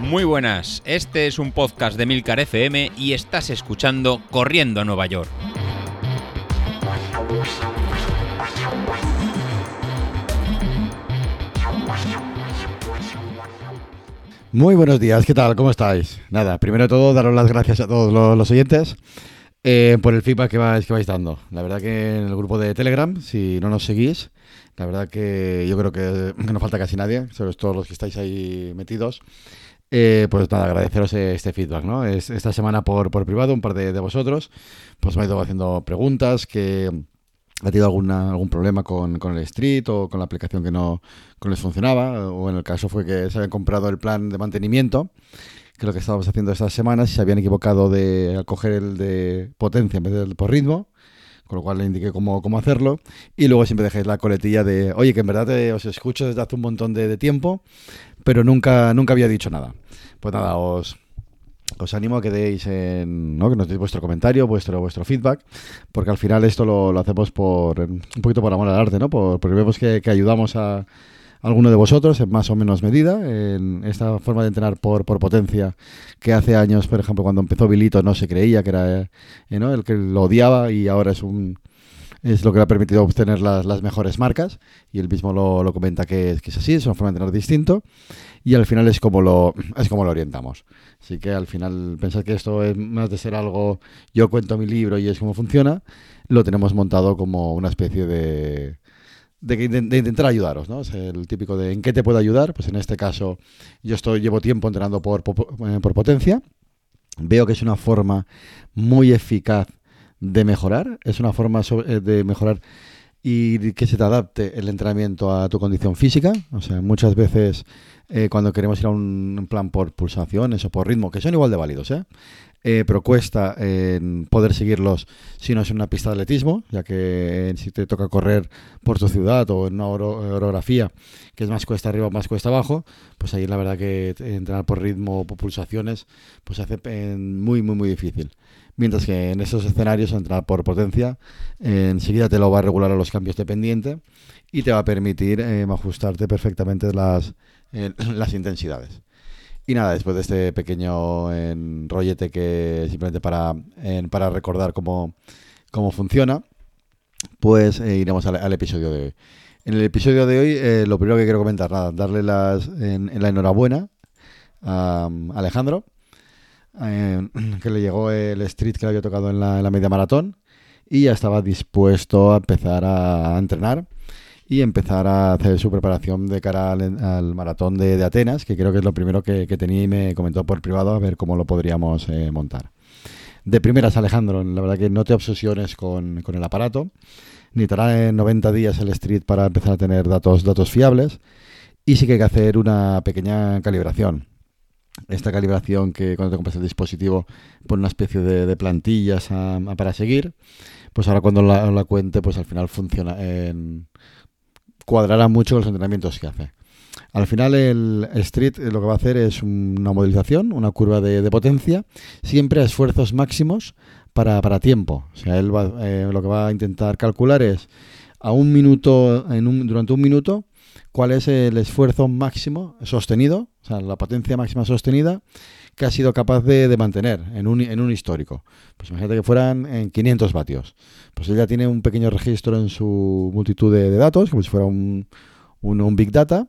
Muy buenas, este es un podcast de Milcar FM y estás escuchando Corriendo a Nueva York. Muy buenos días, ¿qué tal? ¿Cómo estáis? Nada, primero de todo, daros las gracias a todos los, oyentes eh, por el feedback que vais dando. La verdad que en el grupo de Telegram, si no nos seguís, la verdad que yo creo que, no falta casi nadie, sobre todo los que estáis ahí metidos. Eh, pues nada, agradeceros este feedback, ¿no? esta semana por, por privado, un par de, de vosotros, pues me ha ido haciendo preguntas que ha tenido alguna, algún problema con, con, el Street o con la aplicación que no, les funcionaba, o en el caso fue que se habían comprado el plan de mantenimiento, que es lo que estábamos haciendo estas semanas, y se habían equivocado de coger el de potencia en vez del por ritmo, con lo cual le indiqué cómo, cómo hacerlo, y luego siempre dejáis la coletilla de, oye, que en verdad os escucho desde hace un montón de, de tiempo, pero nunca, nunca había dicho nada. Pues nada, os os animo a que deis en, ¿no? que nos deis vuestro comentario, vuestro, vuestro feedback, porque al final esto lo, lo hacemos por un poquito por amor al arte, ¿no? Por, porque vemos que, que, ayudamos a alguno de vosotros en más o menos medida en esta forma de entrenar por, por potencia que hace años, por ejemplo, cuando empezó Bilito no se creía que era eh, el que lo odiaba y ahora es un es lo que le ha permitido obtener las, las mejores marcas. Y él mismo lo, lo comenta que, que, es así, es una forma de entrenar distinto. Y al final es como lo es como lo orientamos. Así que al final pensar que esto es más de ser algo yo cuento mi libro y es como funciona, lo tenemos montado como una especie de de, de, intentar ayudaros, ¿no? Es el típico de ¿en qué te puedo ayudar? Pues en este caso yo estoy llevo tiempo entrenando por, por, eh, potencia. Veo que es una forma muy eficaz de mejorar, es una forma eh, de mejorar y que se te adapte el entrenamiento a tu condición física. O sea, muchas veces eh, cuando queremos ir a un, plan por pulsaciones o por ritmo, que son igual de válidos, ¿eh? Eh, pero cuesta poder seguirlos si no es una pista de atletismo, ya que si te toca correr por tu ciudad o en una orografía que es más cuesta arriba o más cuesta abajo, pues ahí la verdad que entrenar por ritmo o por pulsaciones pues hace muy, muy, muy difícil. Mientras que en esos escenarios, entrar por potencia, enseguida te lo va a regular a los cambios de pendiente y te va a permitir eh, ajustarte perfectamente las, eh, las intensidades. Y nada, después de este pequeño rollete que simplemente para, para recordar cómo, cómo funciona, pues eh, iremos al, episodio de hoy. En el episodio de hoy, lo primero que quiero comentar, nada, darle las, en, en la enhorabuena a Alejandro, eh, que le llegó el street que le había tocado en la, en la, media maratón y ya estaba dispuesto a empezar a, entrenar y empezar a hacer su preparación de cara al, al maratón de, Atenas, que creo que es lo primero que, tenía y me comentó por privado a ver cómo lo podríamos eh, montar. De primeras, Alejandro, la verdad que no te obsesiones con, el aparato, ni te en 90 días el street para empezar a tener datos, datos fiables, y sí que hay que hacer una pequeña calibración esta calibración que cuando te compras el dispositivo pone una especie de, de plantillas a, a, para seguir, pues ahora cuando la, la, cuente, pues al final funciona, en, cuadrará mucho los entrenamientos que hace. Al final el Street lo que va a hacer es una modelización, una curva de, de potencia, siempre a esfuerzos máximos para, para tiempo. O sea, él va, eh, lo que va a intentar calcular es a un minuto, en un, durante un minuto, cuál es el esfuerzo máximo sostenido, o sea, la potencia máxima sostenida que ha sido capaz de, mantener en un, en un, histórico. Pues imagínate que fueran en 500 vatios. Pues él ya tiene un pequeño registro en su multitud de, datos, como si fuera un, un, Big Data,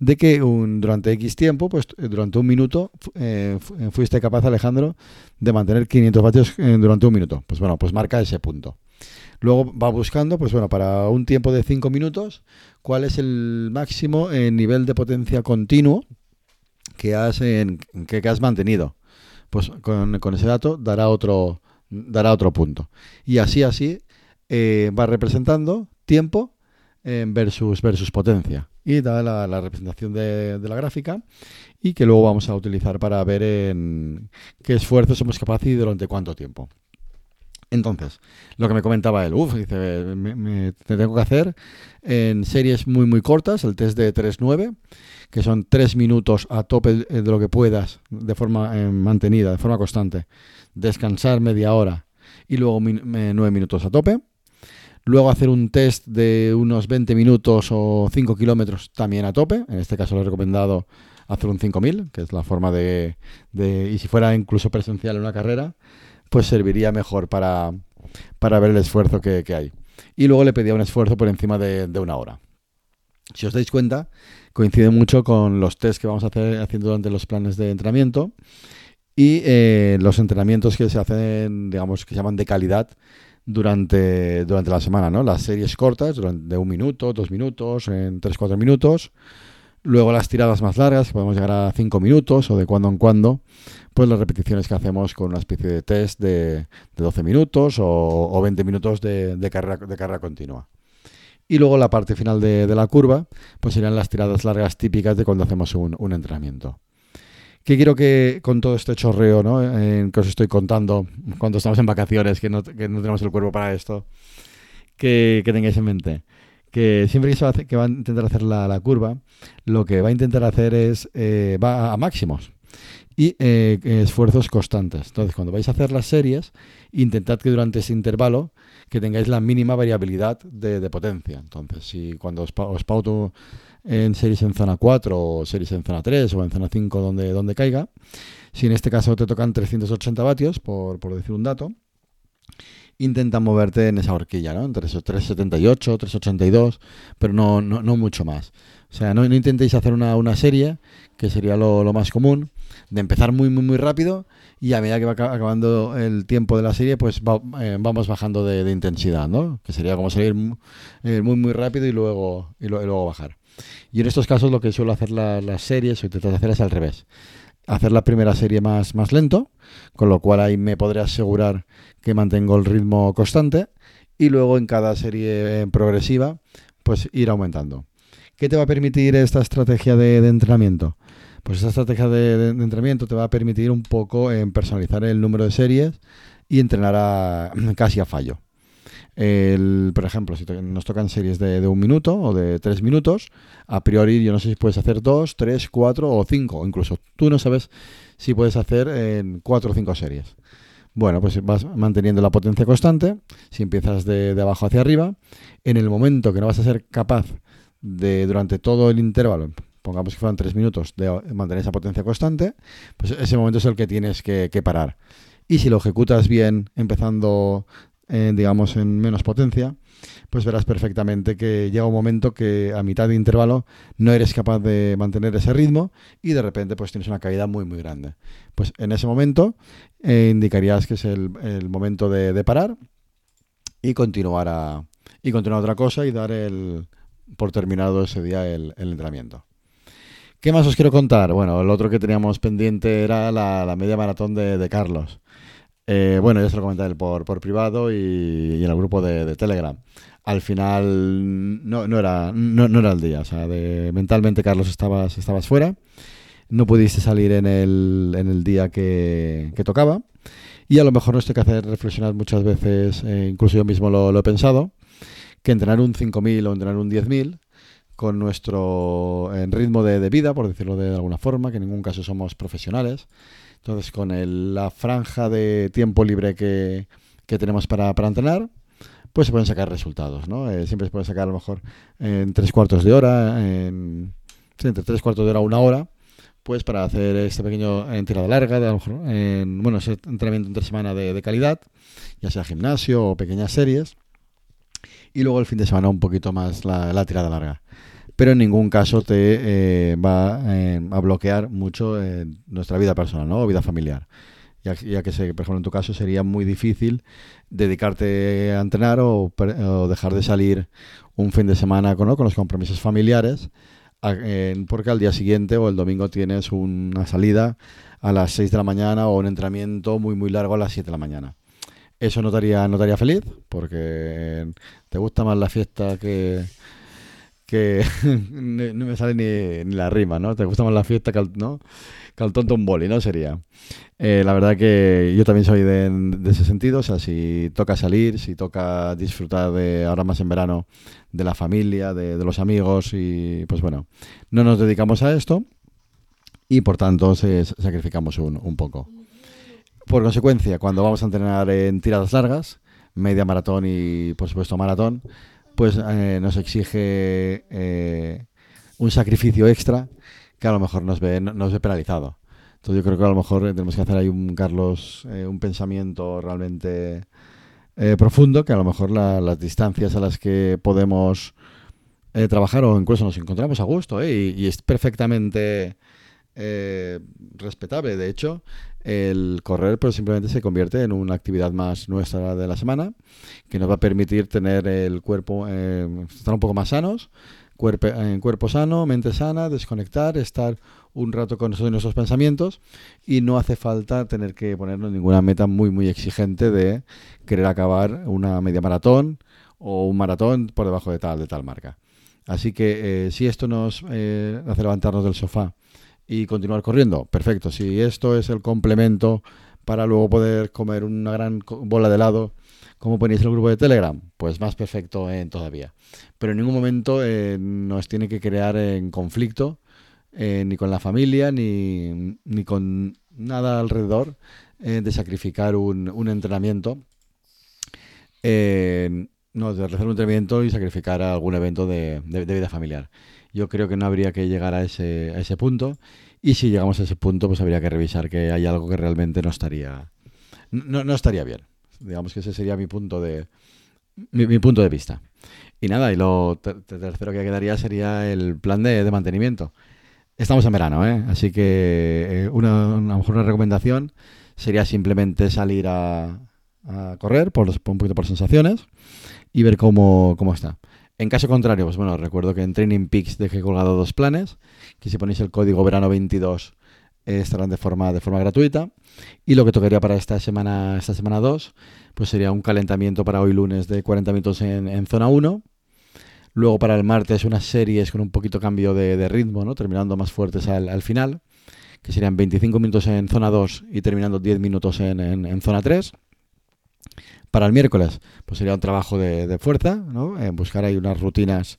de que un, durante X tiempo, pues durante un minuto, eh, fuiste capaz, Alejandro, de mantener 500 vatios eh, durante un minuto. Pues bueno, pues marca ese punto. Luego va buscando, pues bueno, para un tiempo de 5 minutos, cuál es el máximo en nivel de potencia continuo que has, que, has mantenido. Pues con, ese dato dará otro, dará otro punto. Y así, así, eh, va representando tiempo eh, versus, versus potencia. Y da la, representación de, de, la gráfica y que luego vamos a utilizar para ver en qué esfuerzo somos capaces y durante cuánto tiempo. Entonces, lo que me comentaba él, uff, dice, me, me, tengo que hacer en series muy, muy cortas, el test de 3-9, que son 3 minutos a tope de lo que puedas, de forma eh, mantenida, de forma constante, descansar media hora y luego 9 minutos a tope. Luego hacer un test de unos 20 minutos o 5 kilómetros también a tope. En este caso lo he recomendado hacer un 5000, que es la forma de, Y si fuera incluso presencial en una carrera, pues serviría mejor para, para ver el esfuerzo que, hay. Y luego le pedía un esfuerzo por encima de, una hora. Si os dais cuenta, coincide mucho con los test que vamos a hacer haciendo durante los planes de entrenamiento y eh, los entrenamientos que se hacen, digamos, que se llaman de calidad durante, durante la semana, ¿no? Las series cortas, de un minuto, dos minutos, en tres, cuatro minutos. Luego las tiradas más largas, que podemos llegar a cinco minutos o de cuando en cuando, pues las repeticiones que hacemos con una especie de test de, de 12 minutos o, o 20 minutos de, carrera, continua. Y luego la parte final de, la curva, pues serían las tiradas largas típicas de cuando hacemos un, entrenamiento. ¿Qué quiero que con todo este chorreo ¿no? que os estoy contando cuando estamos en vacaciones, que no, tenemos el cuerpo para esto, que, tengáis en mente? Que siempre que, se va a, que va a intentar hacer la, curva, lo que va a intentar hacer es, eh, va a, máximos y eh, esfuerzos constantes. Entonces, cuando vais a hacer las series, intentad que durante ese intervalo que tengáis la mínima variabilidad de, de potencia. Entonces, si cuando os, os pauto en series en zona 4 o series en zona 3 o en zona 5 donde, donde caiga. Si en este caso te tocan 380 vatios, por, por decir un dato, intenta moverte en esa horquilla, ¿no? Entre esos 378, 382, pero no, no, no mucho más. O sea, no, intentéis hacer una, una, serie, que sería lo, más común, de empezar muy, muy, muy rápido y a medida que va acabando el tiempo de la serie, pues va, eh, vamos bajando de, intensidad, ¿no? Que sería como salir muy, eh, muy, muy rápido y luego, y, lo, y luego bajar. Y en estos casos lo que suelo hacer la, las series o intentar hacer es al revés. Hacer la primera serie más, más lento, con lo cual ahí me podré asegurar que mantengo el ritmo constante y luego en cada serie progresiva pues ir aumentando. ¿Qué te va a permitir esta estrategia de, entrenamiento? Pues esta estrategia de, de, de, entrenamiento te va a permitir un poco en personalizar el número de series y entrenar a, casi a fallo. El, por ejemplo, si nos tocan series de, un minuto o de tres minutos, a priori yo no sé si puedes hacer dos, tres, cuatro o cinco. Incluso tú no sabes si puedes hacer en cuatro o cinco series. Bueno, pues vas manteniendo la potencia constante. Si empiezas de, abajo hacia arriba, en el momento que no vas a ser capaz de, durante todo el intervalo, pongamos que fueran tres minutos, de mantener esa potencia constante, pues ese momento es el que tienes que parar. Y si lo ejecutas bien, empezando eh, digamos, en menos potencia, pues verás perfectamente que llega un momento que a mitad de intervalo no eres capaz de mantener ese ritmo y de repente pues tienes una caída muy muy grande. Pues en ese momento eh, indicarías que es el, momento de, parar y continuar a y continuar otra cosa y dar el por terminado ese día el, entrenamiento. ¿Qué más os quiero contar? Bueno, el otro que teníamos pendiente era la, media maratón de Carlos. Eh, bueno, ya se lo comenté él por, por privado y, y, en el grupo de, de Telegram. Al final no, no, era, no, no, era el día. O sea, de, mentalmente, Carlos, estabas, estabas fuera. No pudiste salir en el, en el día que, que tocaba. Y a lo mejor nos tiene que hacer reflexionar muchas veces, eh, incluso yo mismo lo, lo, he pensado, que entrenar un 5.000 o entrenar un 10.000 con nuestro ritmo de, vida, por decirlo de alguna forma, que en ningún caso somos profesionales, entonces, con el, la franja de tiempo libre que, tenemos para, entrenar, pues se pueden sacar resultados, ¿no? Eh, siempre se puede sacar a lo mejor en tres cuartos de hora, entre tres cuartos de hora a una hora, pues para hacer este pequeño tirada larga, a lo mejor, en, bueno, ese entrenamiento entre semana de, de calidad, ya sea gimnasio o pequeñas series, y luego el fin de semana un poquito más la tirada larga pero en ningún caso te eh, va eh, a bloquear mucho eh, nuestra vida personal ¿no? o vida familiar. Ya, que, sé, por ejemplo, en tu caso sería muy difícil dedicarte a entrenar o, dejar de salir un fin de semana con, ¿no? con los compromisos familiares, porque al día siguiente o el domingo tienes una salida a las 6 de la mañana o un entrenamiento muy, muy largo a las 7 de la mañana. Eso no te haría, no te haría feliz, porque te gusta más la fiesta que, que no me sale ni, ni, la rima, ¿no? Te gusta más la fiesta que el, ¿no? que el tonto un boli, ¿no? Sería. Eh, la verdad que yo también soy de, de, ese sentido, o sea, si toca salir, si toca disfrutar de, ahora más en verano, de la familia, de, de los amigos y pues bueno, no nos dedicamos a esto y por tanto se, sacrificamos un, un poco. Por consecuencia, cuando vamos a entrenar en tiradas largas, media maratón y por supuesto maratón, pues eh, nos exige eh, un sacrificio extra que a lo mejor nos ve, nos ve penalizado. Entonces yo creo que a lo mejor tenemos que hacer ahí un, Carlos, eh, un pensamiento realmente profundo, que a lo mejor las distancias a las que podemos trabajar o incluso nos encontramos a gusto y, y, es perfectamente respetable. De hecho, el correr pues simplemente se convierte en una actividad más nuestra de la semana que nos va a permitir tener el cuerpo, eh, estar un poco más sanos, cuerpo, en cuerpo sano, mente sana, desconectar, estar un rato con nosotros y nuestros pensamientos y no hace falta tener que ponernos ninguna meta muy muy exigente de querer acabar una media maratón o un maratón por debajo de tal de tal marca. Así que eh, si esto nos eh, hace levantarnos del sofá y continuar corriendo. Perfecto. Si esto es el complemento para luego poder comer una gran bola de helado, como ponéis en el grupo de Telegram, pues más perfecto en todavía. Pero en ningún momento eh, nos tiene que crear en conflicto, eh, ni con la familia, ni, ni con nada alrededor, eh, de sacrificar un, un entrenamiento. no, de realizar un entrenamiento y sacrificar algún evento de, de vida familiar. Yo creo que no habría que llegar a ese, a ese punto. Y si llegamos a ese punto, pues habría que revisar que hay algo que realmente no estaría, no, no estaría bien. Digamos que ese sería mi punto de, mi, punto de vista. Y nada, y lo tercero que quedaría sería el plan de, mantenimiento. Estamos en verano, ¿eh? así que eh, una, a lo mejor una recomendación sería simplemente salir a, a correr por, un poquito por sensaciones y ver cómo, cómo está. En caso contrario, pues bueno, recuerdo que en Training Peaks dejé colgado dos planes, que si ponéis el código verano 22 eh, estarán de forma, de forma gratuita. Y lo que tocaría para esta semana, esta semana 2, pues sería un calentamiento para hoy lunes de 40 minutos en, zona 1. Luego para el martes unas series con un poquito cambio de, ritmo, ¿no? terminando más fuertes al, final, que serían 25 minutos en zona 2 y terminando 10 minutos en, en zona 3. Para el miércoles, pues sería un trabajo de, fuerza, ¿no? En buscar ahí unas rutinas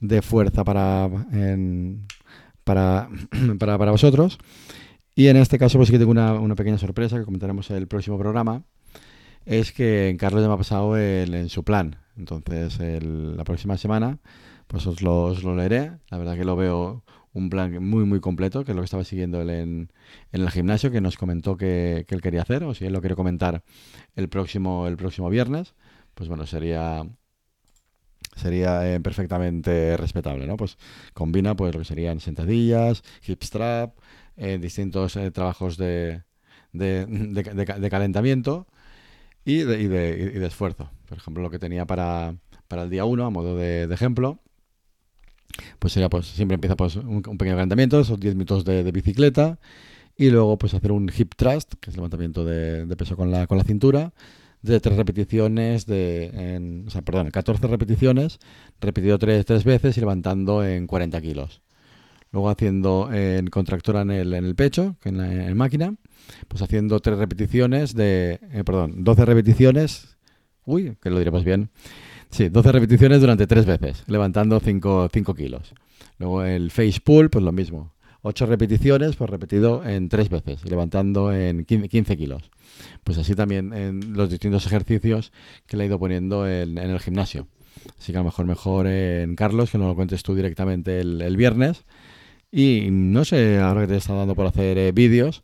de fuerza para, para, para, vosotros. Y en este caso, pues sí que tengo una, pequeña sorpresa que comentaremos en el próximo programa. Es que Carlos ya me ha pasado en su plan. Entonces, la próxima semana, pues os lo leeré. La verdad que lo veo un plan muy, muy completo, que es lo que estaba siguiendo él en, en el gimnasio, que nos comentó que, él quería hacer, o si él lo quiere comentar el próximo, el próximo viernes, pues bueno, sería sería eh, perfectamente respetable, ¿no? Pues combina pues lo que serían sentadillas, hip strap, eh, distintos eh, trabajos de, de, de, calentamiento y de, y, de, esfuerzo. Por ejemplo, lo que tenía para, para el día 1, a modo de, ejemplo, pues sería pues siempre empieza pues un, pequeño calentamiento, esos 10 minutos de, bicicleta y luego pues hacer un hip thrust, que es levantamiento de, peso con la, con la cintura, de tres repeticiones, de, o sea, perdón, 14 repeticiones, repetido tres, tres veces y levantando en 40 kilos. Luego haciendo en contractora en el, en el pecho, en la máquina, pues haciendo tres repeticiones de, eh, perdón, 12 repeticiones, uy, que lo diremos bien, Sí, 12 repeticiones durante 3 veces, levantando 5, kilos. Luego el face pull, pues lo mismo. 8 repeticiones, pues repetido en 3 veces, levantando en 15 kilos. Pues así también en los distintos ejercicios que le he ido poniendo en, el gimnasio. Así que a lo mejor mejor en Carlos, que nos lo cuentes tú directamente el, viernes. Y no sé, ahora que te está dando por hacer eh, vídeos,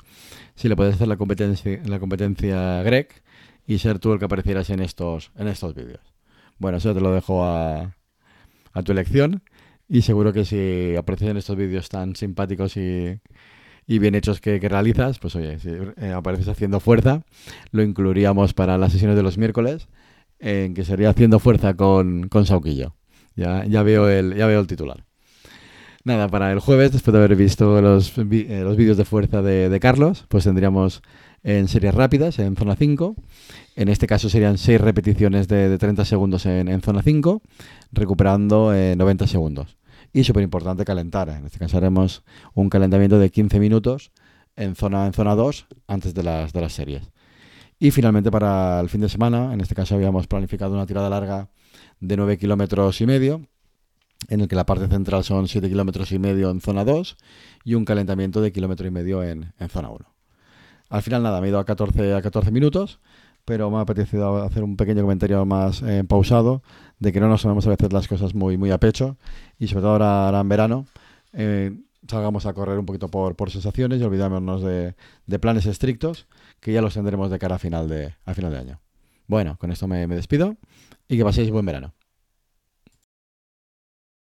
si le puedes hacer la competencia, la competencia Greg y ser tú el que aparecieras en estos, en estos vídeos. Bueno, eso te lo dejo a, tu elección. Y seguro que si aprecian estos vídeos tan simpáticos y, bien hechos que, realizas, pues oye, si eh, apareces haciendo fuerza, lo incluiríamos para las sesiones de los miércoles, en que sería haciendo fuerza con, con Sauquillo. Ya, ya, veo el, ya veo el titular. Nada, para el jueves, después de haber visto los, eh, los vídeos de fuerza de Carlos, pues tendríamos en series rápidas, en zona 5. En este caso serían 6 repeticiones de, 30 segundos en, zona 5, recuperando 90 eh, segundos. Y súper importante calentar. En este caso haremos un calentamiento de 15 minutos en zona, en zona 2 antes de las, de las series. Y finalmente para el fin de semana, en este caso habíamos planificado una tirada larga de 9 kilómetros y medio, en el que la parte central son 7 kilómetros y medio en zona 2 y un calentamiento de kilómetro y medio en, en zona 1. Al final nada, me he ido a 14, a 14 minutos, pero me ha apetecido hacer un pequeño comentario más eh, pausado de que no nos tomemos a veces las cosas muy, muy a pecho y sobre todo ahora, en verano eh, salgamos a correr un poquito por, por sensaciones y olvidémonos de, de, planes estrictos que ya los tendremos de cara a final de, a final de año. Bueno, con esto me, me despido y que paséis buen verano.